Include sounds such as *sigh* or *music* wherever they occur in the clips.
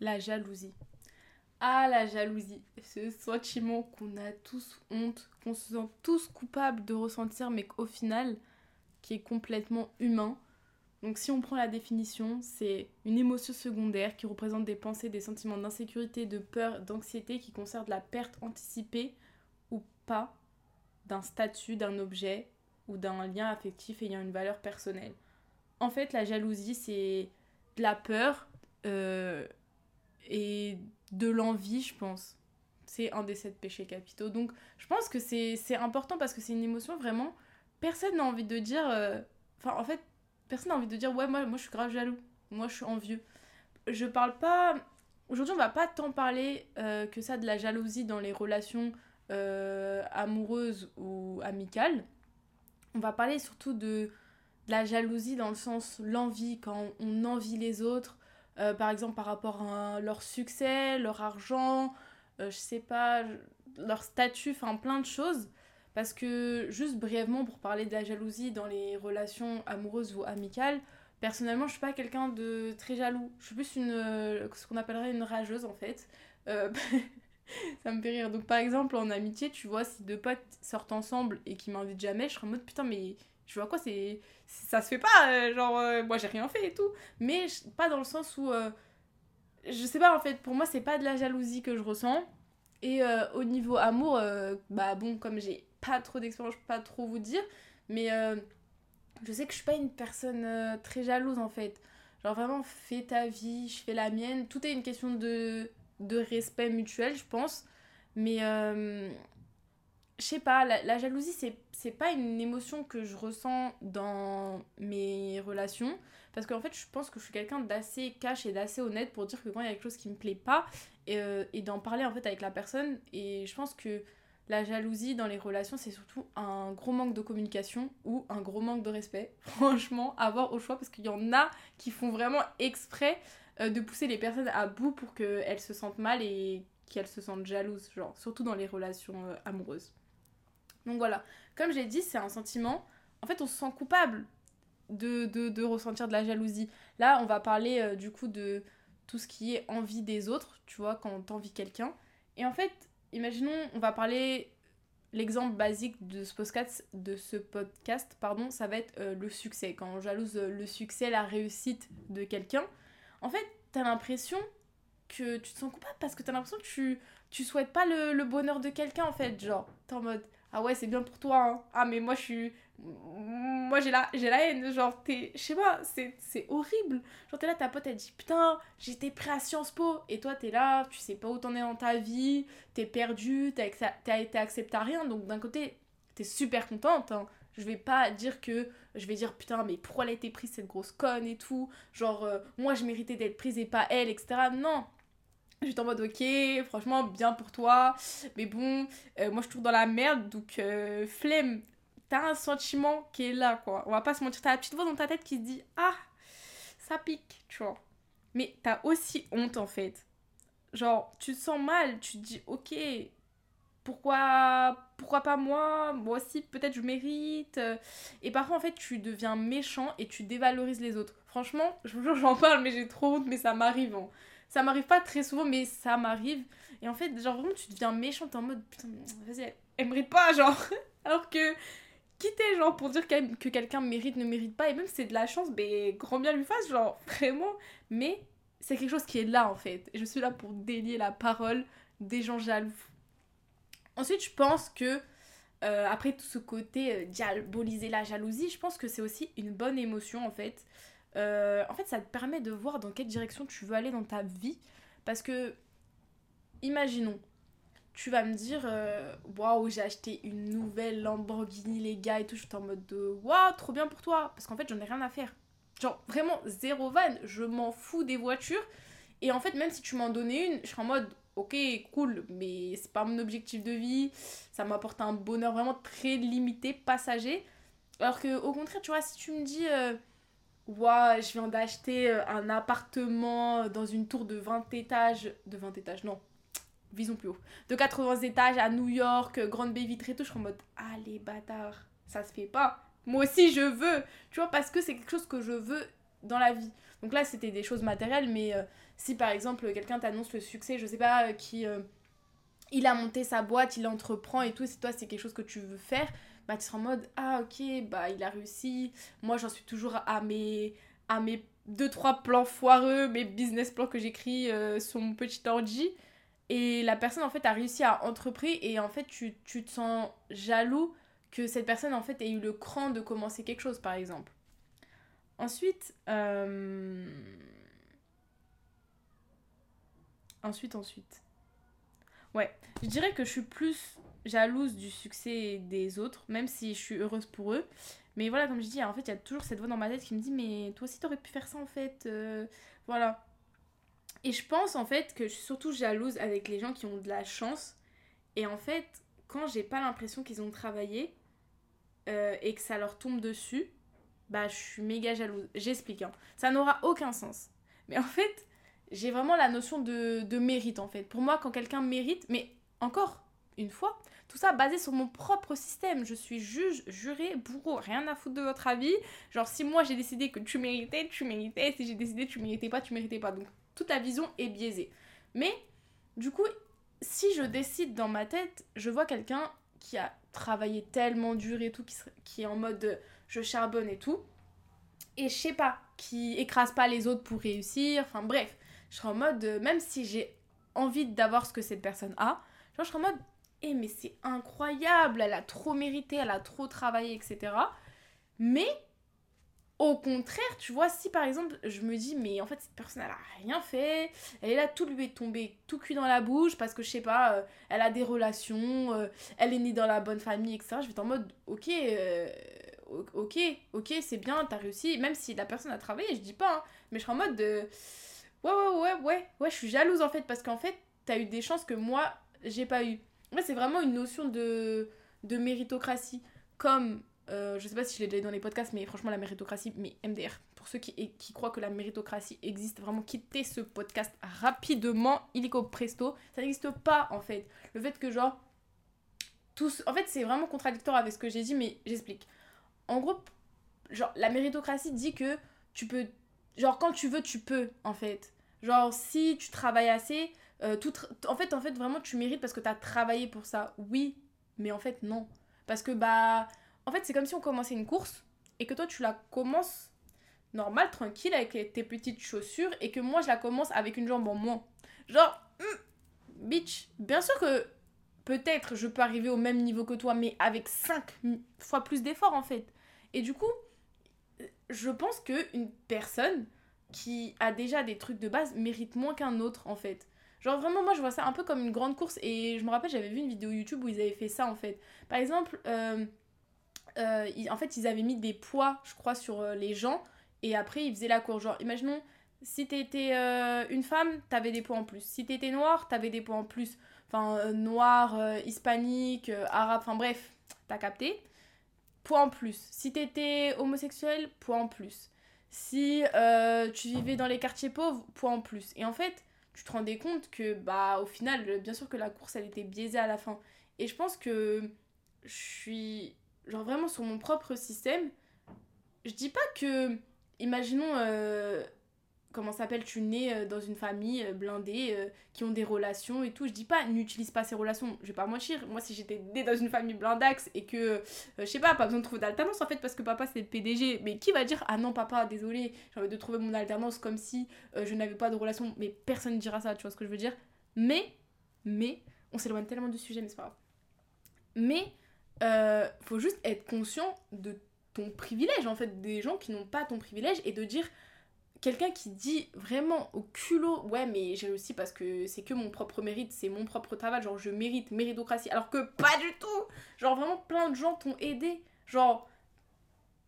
la jalousie. Ah, la jalousie. Ce sentiment qu'on a tous honte, qu'on se sent tous coupables de ressentir, mais qu'au final, qui est complètement humain. Donc si on prend la définition, c'est une émotion secondaire qui représente des pensées, des sentiments d'insécurité, de peur, d'anxiété qui concernent la perte anticipée ou pas d'un statut, d'un objet ou d'un lien affectif ayant une valeur personnelle. En fait, la jalousie, c'est de la peur euh, et de l'envie, je pense. C'est un des sept péchés capitaux. Donc, je pense que c'est important parce que c'est une émotion vraiment. Personne n'a envie de dire. euh, Enfin, en fait, personne n'a envie de dire Ouais, moi, moi, je suis grave jaloux. Moi, je suis envieux. Je parle pas. Aujourd'hui, on va pas tant parler euh, que ça de la jalousie dans les relations euh, amoureuses ou amicales. On va parler surtout de, de la jalousie dans le sens l'envie, quand on envie les autres, euh, par exemple par rapport à leur succès, leur argent, euh, je sais pas, leur statut, enfin plein de choses. Parce que, juste brièvement, pour parler de la jalousie dans les relations amoureuses ou amicales, personnellement, je suis pas quelqu'un de très jaloux. Je suis plus une, euh, ce qu'on appellerait une rageuse en fait. *laughs* Ça me fait rire. Donc, par exemple, en amitié, tu vois, si deux potes sortent ensemble et qui m'invitent jamais, je serais en mode putain, mais je vois quoi, c'est ça se fait pas. euh, genre, euh, moi j'ai rien fait et tout. Mais pas dans le sens où. euh, je sais pas en fait, pour moi, c'est pas de la jalousie que je ressens. Et au niveau amour, bah bon, comme j'ai pas trop d'expérience, je peux pas trop vous dire. Mais je sais que je suis pas une personne très jalouse en fait. Genre vraiment, fais ta vie, je fais la mienne. Tout est une question de, de respect mutuel, je pense. Mais je sais pas, la, la jalousie, c'est, c'est pas une émotion que je ressens dans mes relations. Parce qu'en fait, je pense que je suis quelqu'un d'assez cash et d'assez honnête pour dire que quand il y a quelque chose qui me plaît pas, et, euh, et d'en parler en fait avec la personne. Et je pense que la jalousie dans les relations, c'est surtout un gros manque de communication ou un gros manque de respect. *laughs* Franchement, avoir au choix parce qu'il y en a qui font vraiment exprès euh, de pousser les personnes à bout pour qu'elles se sentent mal et qu'elles se sentent jalouses, genre surtout dans les relations euh, amoureuses. Donc voilà, comme j'ai dit, c'est un sentiment. En fait, on se sent coupable de, de, de ressentir de la jalousie. Là, on va parler euh, du coup de tout ce qui est envie des autres, tu vois, quand t'envies quelqu'un. Et en fait, imaginons, on va parler l'exemple basique de ce podcast, de ce podcast pardon, ça va être euh, le succès. Quand on jalouse euh, le succès, la réussite de quelqu'un, en fait, t'as l'impression que tu te sens coupable parce que t'as l'impression que tu, tu souhaites pas le, le bonheur de quelqu'un en fait. Genre, t'es en mode ah ouais, c'est bien pour toi, hein. ah mais moi je suis. Moi j'ai la, j'ai la haine, genre t'es. Je sais pas, c'est, c'est horrible. Genre t'es là, ta pote elle dit putain, j'étais prêt à Sciences Po et toi t'es là, tu sais pas où t'en es dans ta vie, t'es perdu, t'as, été accepté à rien donc d'un côté t'es super contente, hein. Je vais pas dire que je vais dire putain mais pourquoi elle a été prise cette grosse conne et tout genre euh, moi je méritais d'être prise et pas elle etc non j'étais en mode ok franchement bien pour toi. Mais bon euh, moi je trouve dans la merde donc euh, flemme. T'as un sentiment qui est là quoi. On va pas se mentir. T'as la petite voix dans ta tête qui se dit ah ça pique tu vois. Mais t'as aussi honte en fait. Genre tu te sens mal. Tu te dis ok pourquoi pourquoi pas moi? Moi aussi peut-être je mérite. Et parfois en fait tu deviens méchant et tu dévalorises les autres. Franchement je vous jure j'en parle mais j'ai trop honte mais ça m'arrive hein. Ça m'arrive pas très souvent mais ça m'arrive. Et en fait genre vraiment tu deviens méchant t'es en mode putain vas-y elle, mérite pas genre. *laughs* Alors que quitter genre pour dire que, que quelqu'un mérite ne mérite pas et même si c'est de la chance ben grand bien lui fasse genre vraiment. Mais c'est quelque chose qui est là en fait. Et je suis là pour délier la parole des gens jaloux. Ensuite, je pense que, euh, après tout ce côté euh, diaboliser la jalousie, je pense que c'est aussi une bonne émotion en fait. Euh, en fait, ça te permet de voir dans quelle direction tu veux aller dans ta vie. Parce que, imaginons, tu vas me dire, euh, waouh, j'ai acheté une nouvelle Lamborghini, les gars, et tout. Je suis en mode de, waouh, trop bien pour toi. Parce qu'en fait, j'en ai rien à faire. Genre, vraiment, zéro van. Je m'en fous des voitures. Et en fait, même si tu m'en donnais une, je serais en mode, ok, cool, mais c'est pas mon objectif de vie, ça m'apporte un bonheur vraiment très limité, passager. Alors que, au contraire, tu vois, si tu me dis, euh, ouah, je viens d'acheter euh, un appartement dans une tour de 20 étages, de 20 étages, non, visons plus haut, de 80 étages à New York, euh, grande baie vitrée et tout, je suis en mode, allez, bâtard, ça se fait pas. Moi aussi, je veux, tu vois, parce que c'est quelque chose que je veux dans la vie. Donc là, c'était des choses matérielles, mais euh, si par exemple quelqu'un t'annonce le succès, je sais pas, qui il a monté sa boîte, il entreprend et tout, si toi c'est quelque chose que tu veux faire, bah tu seras en mode ah ok, bah il a réussi, moi j'en suis toujours à mes, à mes deux trois plans foireux, mes business plans que j'écris euh, sur mon petit ordi. Et la personne en fait a réussi à entreprendre et en fait tu, tu te sens jaloux que cette personne en fait ait eu le cran de commencer quelque chose par exemple. Ensuite, euh... ensuite, ensuite. Ouais, je dirais que je suis plus jalouse du succès des autres, même si je suis heureuse pour eux. Mais voilà, comme je dis, en fait, il y a toujours cette voix dans ma tête qui me dit Mais toi aussi, t'aurais pu faire ça en fait. Euh, voilà. Et je pense en fait que je suis surtout jalouse avec les gens qui ont de la chance. Et en fait, quand j'ai pas l'impression qu'ils ont travaillé euh, et que ça leur tombe dessus, bah je suis méga jalouse. J'explique, hein. ça n'aura aucun sens. Mais en fait, j'ai vraiment la notion de, de, mérite en fait. Pour moi, quand quelqu'un mérite, mais encore une fois, tout ça basé sur mon propre système. Je suis juge, juré, bourreau, rien à foutre de votre avis. Genre, si moi j'ai décidé que tu méritais, tu méritais. Si j'ai décidé que tu méritais pas, tu méritais pas. Donc, toute la vision est biaisée. Mais, du coup, si je décide dans ma tête, je vois quelqu'un qui a travaillé tellement dur et tout, qui, est en mode je charbonne et tout. Et je sais pas, qui écrase pas les autres pour réussir. Enfin, bref je serais en mode, même si j'ai envie d'avoir ce que cette personne a, genre, je serais en mode, eh, mais c'est incroyable, elle a trop mérité, elle a trop travaillé, etc. Mais, au contraire, tu vois, si par exemple, je me dis, mais en fait, cette personne, elle a rien fait, elle est là, tout lui est tombé tout cuit dans la bouche, parce que je sais pas, euh, elle a des relations, euh, elle est née dans la bonne famille, etc. Je vais être en mode, ok, ok, ok, c'est bien, t'as réussi, même si la personne a travaillé, je dis pas, hein, mais je serais en mode de Ouais, ouais, ouais, ouais, ouais, je suis jalouse en fait, parce qu'en fait, t'as eu des chances que moi, j'ai pas eu. Ouais, c'est vraiment une notion de, de méritocratie. Comme, euh, je sais pas si je l'ai déjà dit dans les podcasts, mais franchement, la méritocratie, mais MDR, pour ceux qui, qui croient que la méritocratie existe, vraiment quittez ce podcast rapidement, illico presto. Ça n'existe pas en fait. Le fait que, genre, tous. En fait, c'est vraiment contradictoire avec ce que j'ai dit, mais j'explique. En gros, genre, la méritocratie dit que tu peux. Genre, quand tu veux, tu peux, en fait. Genre, si tu travailles assez, euh, tout en fait, en fait, vraiment, tu mérites parce que tu as travaillé pour ça. Oui, mais en fait, non. Parce que, bah, en fait, c'est comme si on commençait une course et que toi, tu la commences normal, tranquille, avec tes petites chaussures et que moi, je la commence avec une jambe en moins. Genre, hmm, bitch, bien sûr que peut-être je peux arriver au même niveau que toi, mais avec 5 fois plus d'efforts, en fait. Et du coup, je pense qu'une personne qui a déjà des trucs de base mérite moins qu'un autre en fait. Genre vraiment moi je vois ça un peu comme une grande course et je me rappelle j'avais vu une vidéo YouTube où ils avaient fait ça en fait. Par exemple, euh, euh, en fait ils avaient mis des poids je crois sur euh, les gens et après ils faisaient la course. Genre imaginons si t'étais une femme t'avais des poids en plus. Si t'étais noir t'avais des poids en plus. Enfin noir, hispanique, arabe, enfin bref, t'as capté. Poids en plus. Si t'étais homosexuel, poids en plus. Si tu vivais dans les quartiers pauvres, point en plus. Et en fait, tu te rendais compte que, bah, au final, bien sûr que la course, elle était biaisée à la fin. Et je pense que je suis, genre, vraiment sur mon propre système. Je dis pas que, imaginons, euh, comment s'appelle, tu nais euh, dans une famille euh, blindée, euh, qui ont des relations et tout. Je dis pas, n'utilise pas ces relations, je vais pas mentir. Moi, si j'étais née dans une famille blindax et que, je sais pas, pas besoin de trouver d'alternance en fait, parce que papa c'est le PDG, mais qui va dire, ah non, papa, désolé, j'ai envie de trouver mon alternance comme si je n'avais pas de relation, mais personne ne dira ça, tu vois ce que je veux dire. Mais, mais, on s'éloigne tellement du sujet, mais c'est pas grave. Mais, faut juste être conscient de ton privilège en fait, des gens qui n'ont pas ton privilège et de dire quelqu'un qui dit vraiment au culot ouais mais j'ai réussi parce que c'est que mon propre mérite c'est mon propre travail genre je mérite méritocratie. Alors que pas du tout. Genre vraiment plein de gens t'ont aidé. Genre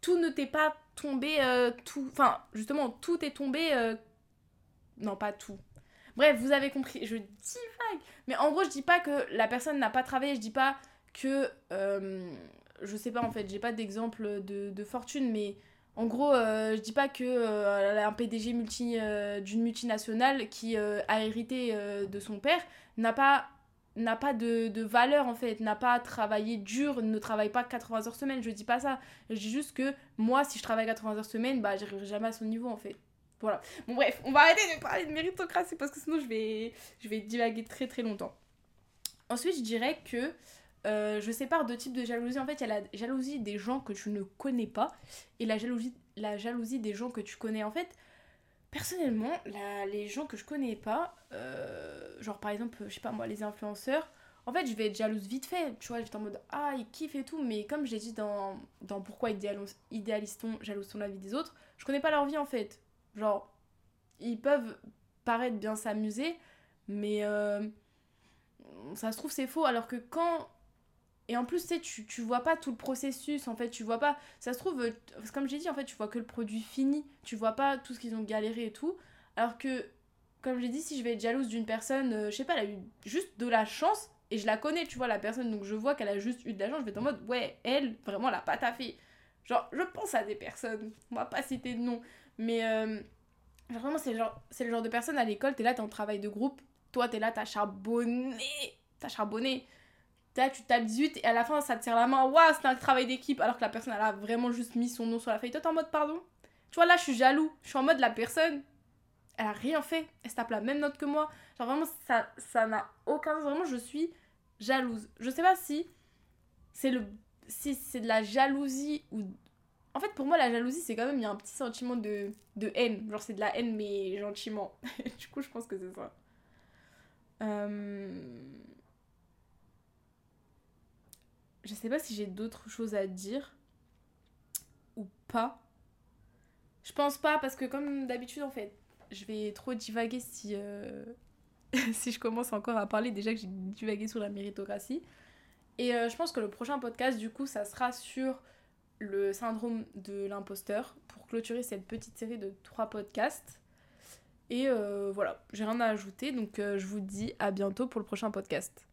tout ne t'est pas tombé euh, tout enfin justement tout est tombé euh, non pas tout. Bref vous avez compris. Je divague. Mais en gros je dis pas que la personne n'a pas travaillé. Je dis pas que euh, je sais pas en fait j'ai pas d'exemple de, de fortune mais en gros, euh, je dis pas que euh, un PDG euh, d'une multinationale qui a hérité de son père n'a pas n'a pas de, de, valeur en fait, n'a pas travaillé dur, ne travaille pas 80 heures semaine, je dis pas ça. Je dis juste que moi si je travaille 80 heures semaine, bah j'arriverai jamais à son niveau en fait. Voilà. Bon, bref, on va arrêter de parler de méritocratie parce que sinon je vais, je vais divaguer très très longtemps. Ensuite, je dirais que euh, je sépare deux types de jalousie. En fait, il y a la jalousie des gens que tu ne connais pas et la jalousie, la jalousie des gens que tu connais. En fait, personnellement, les gens que je connais pas, euh, genre par exemple, je sais pas moi, les influenceurs, en fait, je vais être jalouse vite fait. Tu vois, être en mode ah, ils kiffent et tout. Mais comme j'ai dit dans, dans Pourquoi idéalise-t-on, jalouse-t-on la vie des autres, je connais pas leur vie en fait. Genre, ils peuvent paraître bien s'amuser, mais euh, ça se trouve c'est faux. Alors que quand et en plus, tu sais, tu, tu vois pas tout le processus, en fait, tu vois pas... Ça se trouve, comme j'ai dit, en fait, tu vois que le produit fini, tu vois pas tout ce qu'ils ont galéré et tout. Alors que, comme j'ai dit, si je vais être jalouse d'une personne, euh, je sais pas, elle a eu juste de la chance, et je la connais, tu vois, la personne, donc je vois qu'elle a juste eu de la chance, je vais être en mode, ouais, elle, vraiment, elle a pas taffé. Genre, je pense à des personnes, on va pas citer de nom, mais... Euh, genre, vraiment, c'est le, genre, le genre de personne à l'école, t'es là, t'es en travail de groupe, toi, t'es là, t'as charbonné, t'as charbonné Là, tu tapes 18 et à la fin, ça te tire la main. Waouh, c'est un travail d'équipe. Alors que la personne, elle a vraiment juste mis son nom sur la feuille. Toi, t'es en mode pardon? Tu vois, là, je suis jaloux. Je suis en mode la personne, elle a rien fait. Elle se tape la même note que moi. Genre, vraiment, ça ça n'a aucun sens. Vraiment, je suis jalouse. Je sais pas si c'est le si c'est de la jalousie ou. En fait, pour moi, la jalousie, c'est quand même, il y a un petit sentiment de, de haine. Genre, c'est de la haine, mais gentiment. *laughs* du coup, je pense que c'est ça. Euh. Je sais pas si j'ai d'autres choses à dire ou pas. Je pense pas parce que comme d'habitude en fait, je vais trop divaguer si, euh, *laughs* je commence encore à parler déjà que j'ai divagué sur la méritocratie. Et euh, je pense que le prochain podcast du coup ça sera sur le syndrome de l'imposteur pour clôturer cette petite série de trois podcasts. Et euh, voilà, j'ai rien à ajouter donc je vous dis à bientôt pour le prochain podcast.